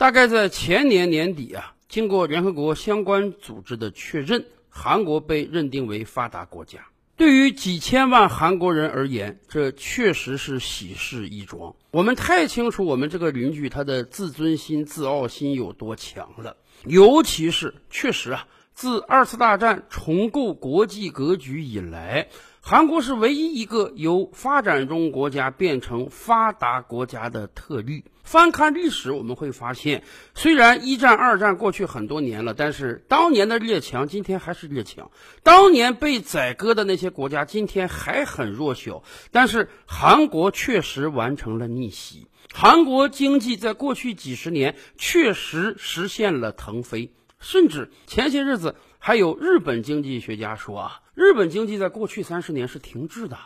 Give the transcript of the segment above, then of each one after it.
大概在前年年底啊，经过联合国相关组织的确认，韩国被认定为发达国家。对于几千万韩国人而言，这确实是喜事一桩。我们太清楚我们这个邻居他的自尊心、自傲心有多强了。尤其是，确实啊，自二次大战重构国际格局以来。韩国是唯一一个由发展中国家变成发达国家的特例。翻看历史，我们会发现，虽然一战、二战过去很多年了，但是当年的列强今天还是列强，当年被宰割的那些国家今天还很弱小。但是韩国确实完成了逆袭，韩国经济在过去几十年确实实现了腾飞，甚至前些日子。还有日本经济学家说啊，日本经济在过去三十年是停滞的。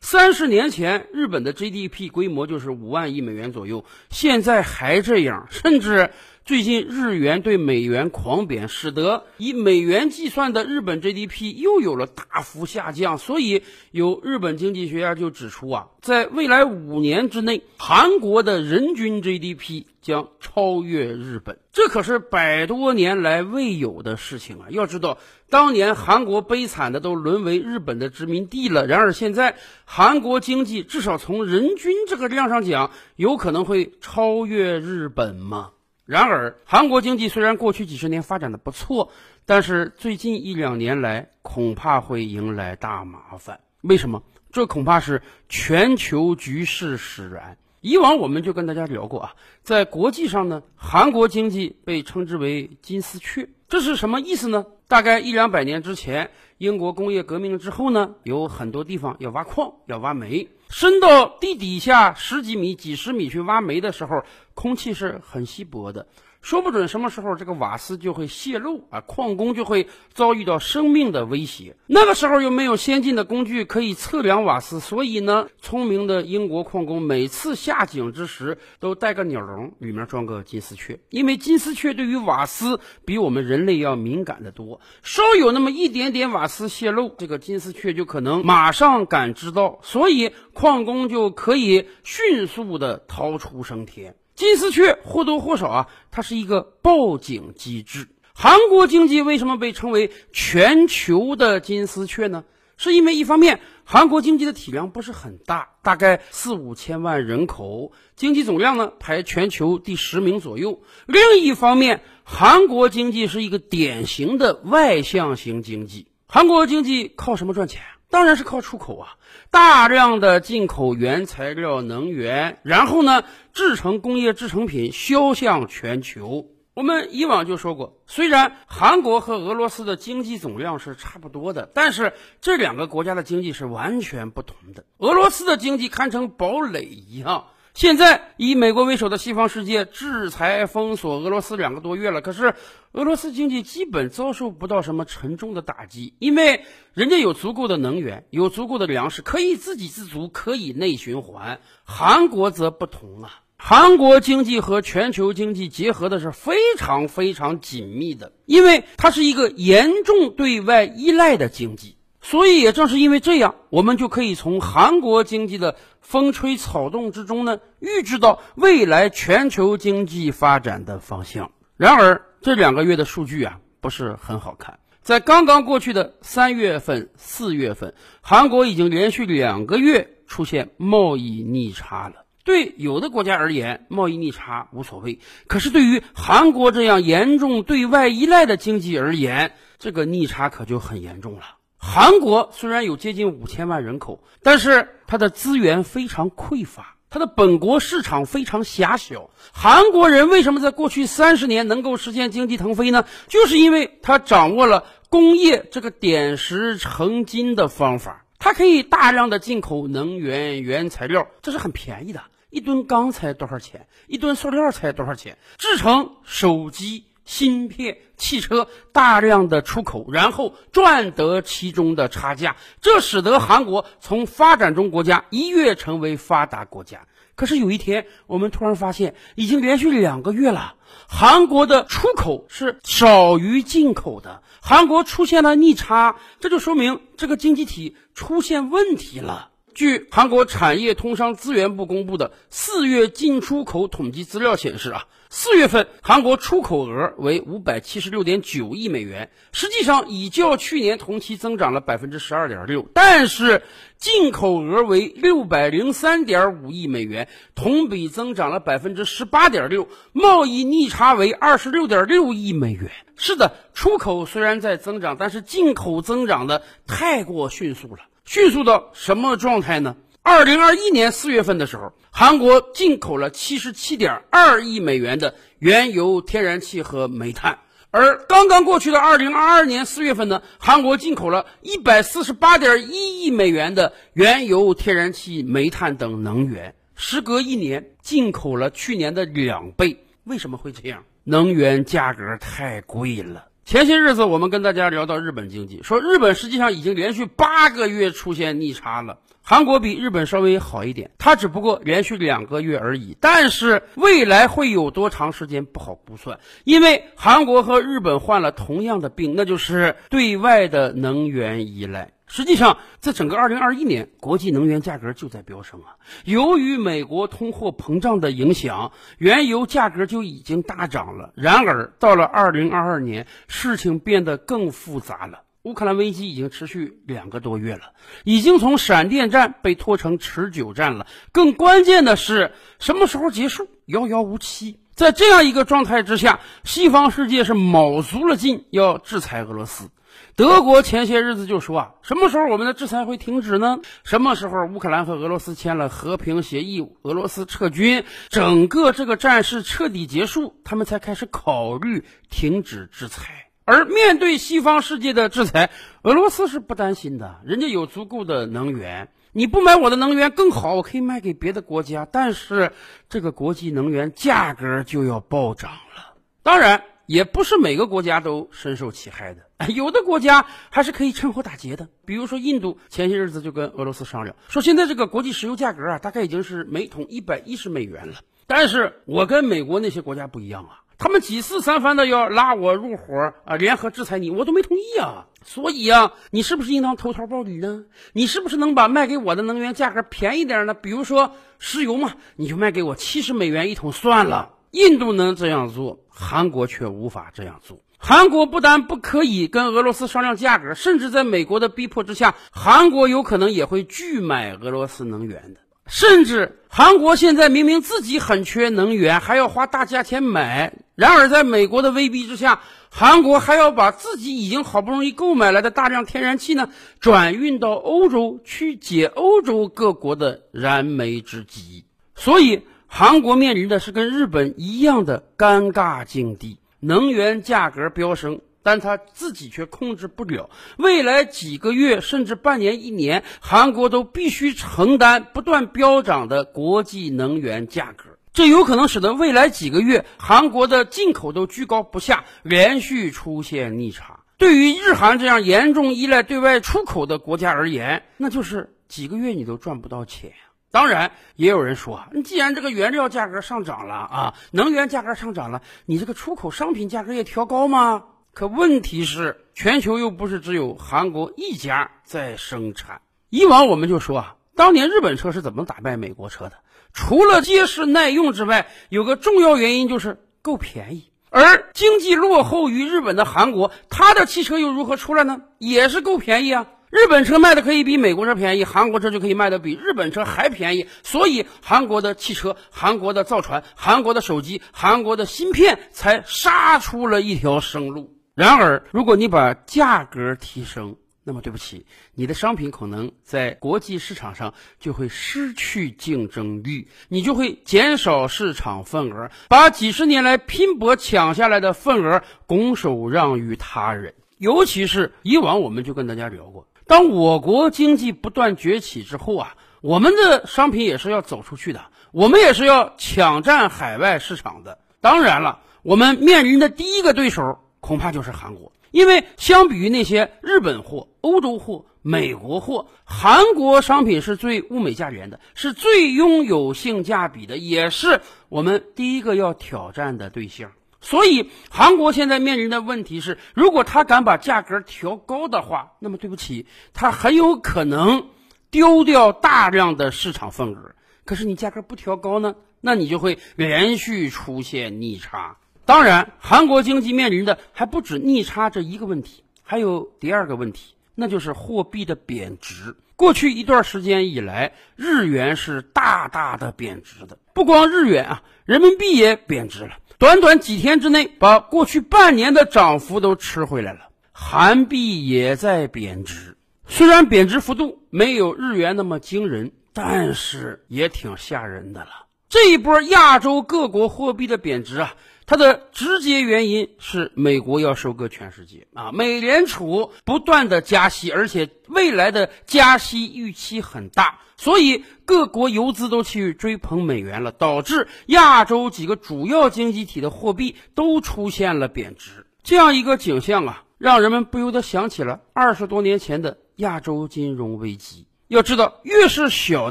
三十年前，日本的 GDP 规模就是五万亿美元左右，现在还这样，甚至。最近日元对美元狂贬，使得以美元计算的日本 GDP 又有了大幅下降。所以有日本经济学家就指出啊，在未来五年之内，韩国的人均 GDP 将超越日本，这可是百多年来未有的事情啊！要知道，当年韩国悲惨的都沦为日本的殖民地了，然而现在韩国经济至少从人均这个量上讲，有可能会超越日本吗？然而，韩国经济虽然过去几十年发展的不错，但是最近一两年来恐怕会迎来大麻烦。为什么？这恐怕是全球局势使然。以往我们就跟大家聊过啊，在国际上呢，韩国经济被称之为“金丝雀”，这是什么意思呢？大概一两百年之前，英国工业革命之后呢，有很多地方要挖矿、要挖煤。深到地底下十几米、几十米去挖煤的时候，空气是很稀薄的。说不准什么时候这个瓦斯就会泄漏啊，矿工就会遭遇到生命的威胁。那个时候又没有先进的工具可以测量瓦斯，所以呢，聪明的英国矿工每次下井之时都带个鸟笼，里面装个金丝雀，因为金丝雀对于瓦斯比我们人类要敏感的多，稍有那么一点点瓦斯泄漏，这个金丝雀就可能马上感知到，所以矿工就可以迅速的逃出升天。金丝雀或多或少啊，它是一个报警机制。韩国经济为什么被称为全球的金丝雀呢？是因为一方面，韩国经济的体量不是很大，大概四五千万人口，经济总量呢排全球第十名左右；另一方面，韩国经济是一个典型的外向型经济。韩国经济靠什么赚钱？当然是靠出口啊，大量的进口原材料、能源，然后呢制成工业制成品，销向全球。我们以往就说过，虽然韩国和俄罗斯的经济总量是差不多的，但是这两个国家的经济是完全不同的。俄罗斯的经济堪称堡垒一样。现在以美国为首的西方世界制裁封锁俄罗斯两个多月了，可是俄罗斯经济基本遭受不到什么沉重的打击，因为人家有足够的能源，有足够的粮食，可以自给自足，可以内循环。韩国则不同啊，韩国经济和全球经济结合的是非常非常紧密的，因为它是一个严重对外依赖的经济。所以也正是因为这样，我们就可以从韩国经济的风吹草动之中呢，预知到未来全球经济发展的方向。然而这两个月的数据啊，不是很好看。在刚刚过去的三月份、四月份，韩国已经连续两个月出现贸易逆差了。对有的国家而言，贸易逆差无所谓；可是对于韩国这样严重对外依赖的经济而言，这个逆差可就很严重了。韩国虽然有接近五千万人口，但是它的资源非常匮乏，它的本国市场非常狭小。韩国人为什么在过去三十年能够实现经济腾飞呢？就是因为他掌握了工业这个点石成金的方法，它可以大量的进口能源原材料，这是很便宜的，一吨钢才多少钱？一吨塑料才多少钱？制成手机。芯片、汽车大量的出口，然后赚得其中的差价，这使得韩国从发展中国家一跃成为发达国家。可是有一天，我们突然发现，已经连续两个月了，韩国的出口是少于进口的，韩国出现了逆差，这就说明这个经济体出现问题了。据韩国产业通商资源部公布的四月进出口统计资料显示啊，四月份韩国出口额为五百七十六点九亿美元，实际上已较去年同期增长了百分之十二点六，但是进口额为六百零三点五亿美元，同比增长了百分之十八点六，贸易逆差为二十六点六亿美元。是的，出口虽然在增长，但是进口增长的太过迅速了。迅速到什么状态呢？二零二一年四月份的时候，韩国进口了七十七点二亿美元的原油、天然气和煤炭，而刚刚过去的二零二二年四月份呢，韩国进口了一百四十八点一亿美元的原油、天然气、煤炭等能源，时隔一年，进口了去年的两倍。为什么会这样？能源价格太贵了。前些日子，我们跟大家聊到日本经济，说日本实际上已经连续八个月出现逆差了。韩国比日本稍微好一点，它只不过连续两个月而已。但是未来会有多长时间不好估算，因为韩国和日本患了同样的病，那就是对外的能源依赖。实际上，在整个2021年，国际能源价格就在飙升啊。由于美国通货膨胀的影响，原油价格就已经大涨了。然而，到了2022年，事情变得更复杂了。乌克兰危机已经持续两个多月了，已经从闪电战被拖成持久战了。更关键的是，什么时候结束，遥遥无期。在这样一个状态之下，西方世界是卯足了劲要制裁俄罗斯。德国前些日子就说啊，什么时候我们的制裁会停止呢？什么时候乌克兰和俄罗斯签了和平协议，俄罗斯撤军，整个这个战事彻底结束，他们才开始考虑停止制裁。而面对西方世界的制裁，俄罗斯是不担心的，人家有足够的能源。你不买我的能源更好，我可以卖给别的国家，但是这个国际能源价格就要暴涨了。当然。也不是每个国家都深受其害的，有的国家还是可以趁火打劫的。比如说印度，前些日子就跟俄罗斯商量，说现在这个国际石油价格啊，大概已经是每桶一百一十美元了。但是我跟美国那些国家不一样啊，他们几次三番的要拉我入伙啊，联合制裁你，我都没同意啊。所以啊，你是不是应当投桃报李呢？你是不是能把卖给我的能源价格便宜点呢？比如说石油嘛，你就卖给我七十美元一桶算了。印度能这样做，韩国却无法这样做。韩国不但不可以跟俄罗斯商量价格，甚至在美国的逼迫之下，韩国有可能也会拒买俄罗斯能源的。甚至韩国现在明明自己很缺能源，还要花大价钱买。然而，在美国的威逼之下，韩国还要把自己已经好不容易购买来的大量天然气呢，转运到欧洲去解欧洲各国的燃眉之急。所以。韩国面临的是跟日本一样的尴尬境地，能源价格飙升，但他自己却控制不了。未来几个月甚至半年、一年，韩国都必须承担不断飙涨的国际能源价格，这有可能使得未来几个月韩国的进口都居高不下，连续出现逆差。对于日韩这样严重依赖对外出口的国家而言，那就是几个月你都赚不到钱。当然，也有人说，你既然这个原料价格上涨了啊，能源价格上涨了，你这个出口商品价格也调高吗？可问题是，全球又不是只有韩国一家在生产。以往我们就说啊，当年日本车是怎么打败美国车的？除了结实耐用之外，有个重要原因就是够便宜。而经济落后于日本的韩国，它的汽车又如何出来呢？也是够便宜啊。日本车卖的可以比美国车便宜，韩国车就可以卖的比日本车还便宜，所以韩国的汽车、韩国的造船、韩国的手机、韩国的芯片才杀出了一条生路。然而，如果你把价格提升，那么对不起，你的商品可能在国际市场上就会失去竞争力，你就会减少市场份额，把几十年来拼搏抢下来的份额拱手让于他人。尤其是以往，我们就跟大家聊过。当我国经济不断崛起之后啊，我们的商品也是要走出去的，我们也是要抢占海外市场的。当然了，我们面临的第一个对手恐怕就是韩国，因为相比于那些日本货、欧洲货、美国货，韩国商品是最物美价廉的，是最拥有性价比的，也是我们第一个要挑战的对象。所以，韩国现在面临的问题是，如果他敢把价格调高的话，那么对不起，他很有可能丢掉大量的市场份额。可是你价格不调高呢，那你就会连续出现逆差。当然，韩国经济面临的还不止逆差这一个问题，还有第二个问题，那就是货币的贬值。过去一段时间以来，日元是大大的贬值的。不光日元啊，人民币也贬值了。短短几天之内，把过去半年的涨幅都吃回来了。韩币也在贬值，虽然贬值幅度没有日元那么惊人，但是也挺吓人的了。这一波亚洲各国货币的贬值啊。它的直接原因是美国要收割全世界啊！美联储不断的加息，而且未来的加息预期很大，所以各国游资都去追捧美元了，导致亚洲几个主要经济体的货币都出现了贬值。这样一个景象啊，让人们不由得想起了二十多年前的亚洲金融危机。要知道，越是小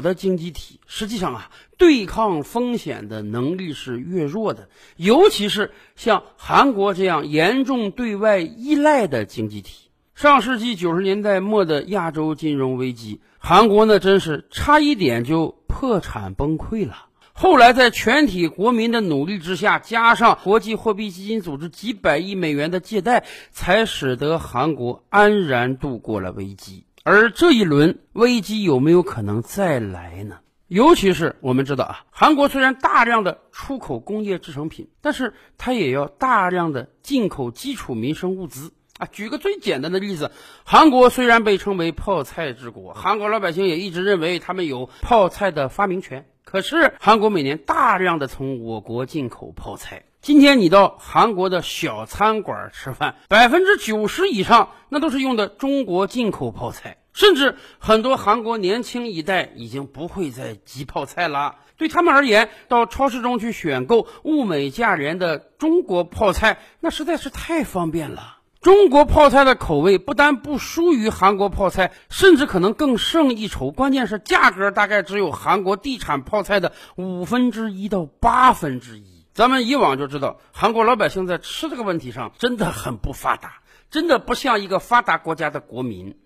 的经济体，实际上啊，对抗风险的能力是越弱的。尤其是像韩国这样严重对外依赖的经济体。上世纪九十年代末的亚洲金融危机，韩国呢真是差一点就破产崩溃了。后来在全体国民的努力之下，加上国际货币基金组织几百亿美元的借贷，才使得韩国安然度过了危机。而这一轮危机有没有可能再来呢？尤其是我们知道啊，韩国虽然大量的出口工业制成品，但是它也要大量的进口基础民生物资啊。举个最简单的例子，韩国虽然被称为泡菜之国，韩国老百姓也一直认为他们有泡菜的发明权。可是韩国每年大量的从我国进口泡菜。今天你到韩国的小餐馆吃饭，百分之九十以上那都是用的中国进口泡菜，甚至很多韩国年轻一代已经不会再急泡菜了。对他们而言，到超市中去选购物美价廉的中国泡菜，那实在是太方便了。中国泡菜的口味不但不输于韩国泡菜，甚至可能更胜一筹。关键是价格大概只有韩国地产泡菜的五分之一到八分之一。咱们以往就知道，韩国老百姓在吃这个问题上真的很不发达，真的不像一个发达国家的国民。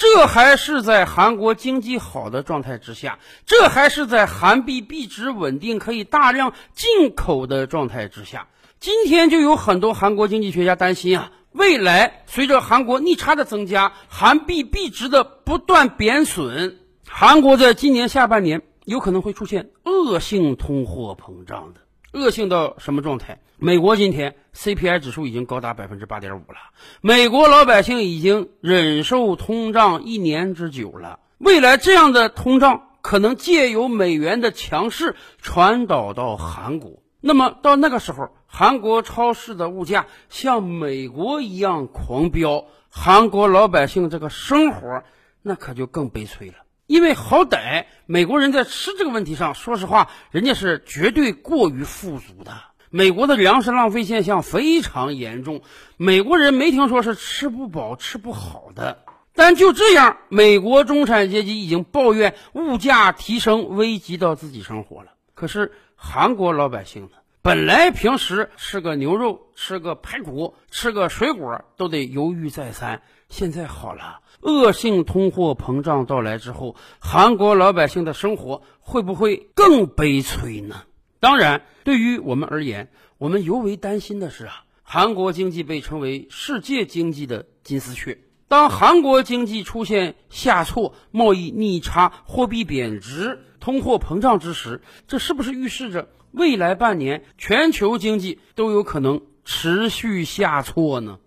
这还是在韩国经济好的状态之下，这还是在韩币币值稳定、可以大量进口的状态之下。今天就有很多韩国经济学家担心啊，未来随着韩国逆差的增加，韩币币值的不断贬损，韩国在今年下半年有可能会出现恶性通货膨胀的。恶性到什么状态？美国今天 CPI 指数已经高达百分之八点五了，美国老百姓已经忍受通胀一年之久了。未来这样的通胀可能借由美元的强势传导到韩国，那么到那个时候，韩国超市的物价像美国一样狂飙，韩国老百姓这个生活那可就更悲催了。因为好歹美国人在吃这个问题上，说实话，人家是绝对过于富足的。美国的粮食浪费现象非常严重，美国人没听说是吃不饱、吃不好的。但就这样，美国中产阶级已经抱怨物价提升危及到自己生活了。可是韩国老百姓呢？本来平时吃个牛肉、吃个排骨、吃个水果都得犹豫再三，现在好了，恶性通货膨胀到来之后，韩国老百姓的生活会不会更悲催呢？当然，对于我们而言，我们尤为担心的是啊，韩国经济被称为世界经济的金丝雀，当韩国经济出现下挫、贸易逆差、货币贬值、通货膨胀之时，这是不是预示着？未来半年，全球经济都有可能持续下挫呢。